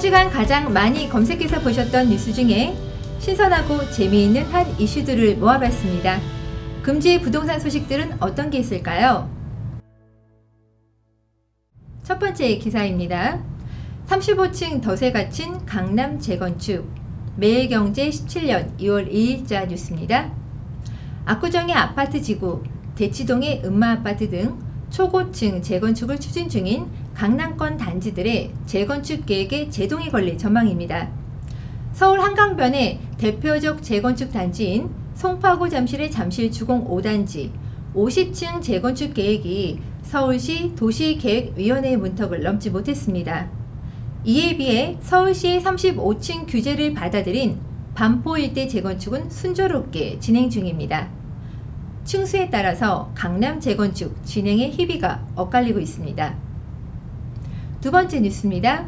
한 주간 가장 많이 검색해서 보셨던 뉴스 중에 신선하고 재미있는 한 이슈들을 모아봤습니다. 금지 부동산 소식들은 어떤 게 있을까요? 첫 번째 기사입니다. 35층 덫에 갇힌 강남 재건축. 매일경제 17년 2월 2일자 뉴스입니다. 압구정의 아파트 지구, 대치동의 음마 아파트 등 초고층 재건축을 추진 중인 강남권 단지들의 재건축 계획에 제동이 걸릴 전망입니다. 서울 한강변의 대표적 재건축 단지인 송파구 잠실의 잠실 주공 5단지 50층 재건축 계획이 서울시 도시계획위원회의 문턱을 넘지 못했습니다. 이에 비해 서울시의 35층 규제를 받아들인 반포 일대 재건축은 순조롭게 진행 중입니다. 층수에 따라서 강남 재건축 진행의 희비가 엇갈리고 있습니다. 두 번째 뉴스입니다.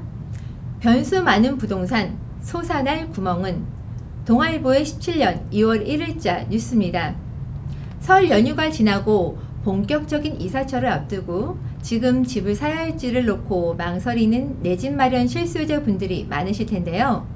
변수 많은 부동산 소산할 구멍은 동아일보의 17년 2월 1일자 뉴스입니다. 설 연휴가 지나고 본격적인 이사철을 앞두고 지금 집을 사야 할지를 놓고 망설이는 내 집 마련 실수요자 분들이 많으실 텐데요.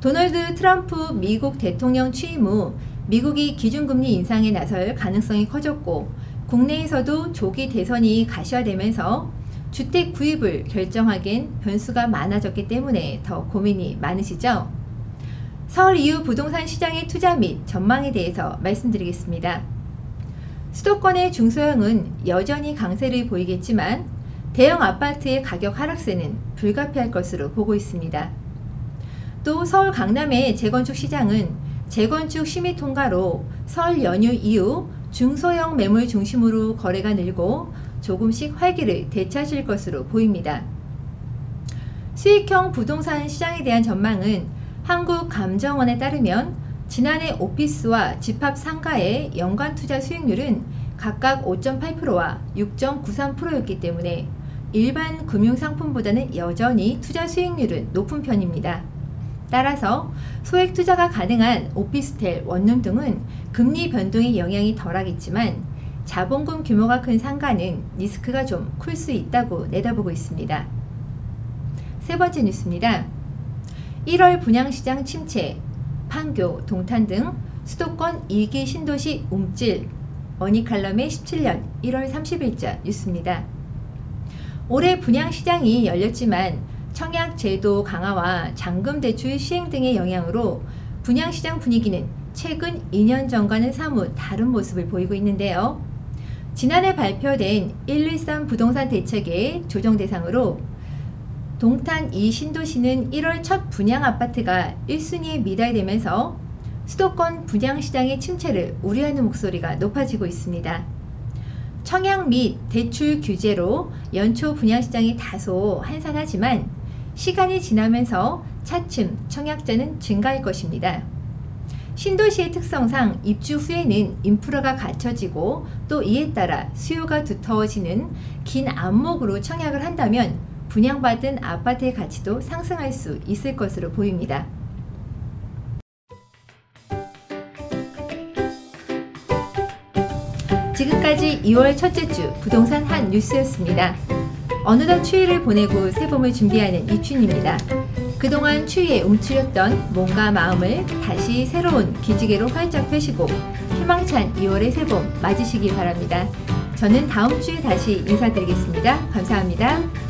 도널드 트럼프 미국 대통령 취임 후 미국이 기준금리 인상에 나설 가능성이 커졌고 국내에서도 조기 대선이 가시화되면서 주택 구입을 결정하기엔 변수가 많아졌기 때문에 더 고민이 많으시죠? 설 이후 부동산 시장의 투자 및 전망에 대해서 말씀드리겠습니다. 수도권의 중소형은 여전히 강세를 보이겠지만 대형 아파트의 가격 하락세는 불가피할 것으로 보고 있습니다. 또 서울 강남의 재건축 시장은 재건축 심의 통과로 설 연휴 이후 중소형 매물 중심으로 거래가 늘고 조금씩 활기를 되찾을 것으로 보입니다. 수익형 부동산 시장에 대한 전망은 한국감정원에 따르면 지난해 오피스와 집합 상가의 연간 투자 수익률은 각각 5.8%와 6.93%였기 때문에 일반 금융 상품보다는 여전히 투자 수익률은 높은 편입니다. 따라서 소액 투자가 가능한 오피스텔, 원룸 등은 금리 변동의 영향이 덜하겠지만 자본금 규모가 큰 상가는 리스크가 좀 클 수 있다고 내다보고 있습니다. 세 번째 뉴스입니다. 1월 분양시장 침체, 판교, 동탄 등 수도권 2기 신도시 움찔, 머니칼럼의 17년 1월 30일자 뉴스입니다. 올해 분양시장이 열렸지만 청약 제도 강화와 잔금 대출 시행 등의 영향으로 분양시장 분위기는 최근 2년 전과는 사뭇 다른 모습을 보이고 있는데요. 지난해 발표된 113 부동산 대책의 조정 대상으로 동탄 이 신도시는 1월 첫 분양 아파트가 1순위에 미달되면서 수도권 분양 시장의 침체를 우려하는 목소리가 높아지고 있습니다. 청약 및 대출 규제로 연초 분양 시장이 다소 한산하지만 시간이 지나면서 차츰 청약자는 증가할 것입니다. 신도시의 특성상 입주 후에는 인프라가 갖춰지고 또 이에 따라 수요가 두터워지는 긴 안목으로 청약을 한다면 분양받은 아파트의 가치도 상승할 수 있을 것으로 보입니다. 지금까지 2월 첫째 주 부동산 한 뉴스였습니다. 어느덧 추위를 보내고 새봄을 준비하는 이춘입니다. 그동안 추위에 움츠렸던 몸과 마음을 다시 새로운 기지개로 활짝 펴시고 희망찬 2월의 새봄 맞으시기 바랍니다. 저는 다음 주에 다시 인사드리겠습니다. 감사합니다.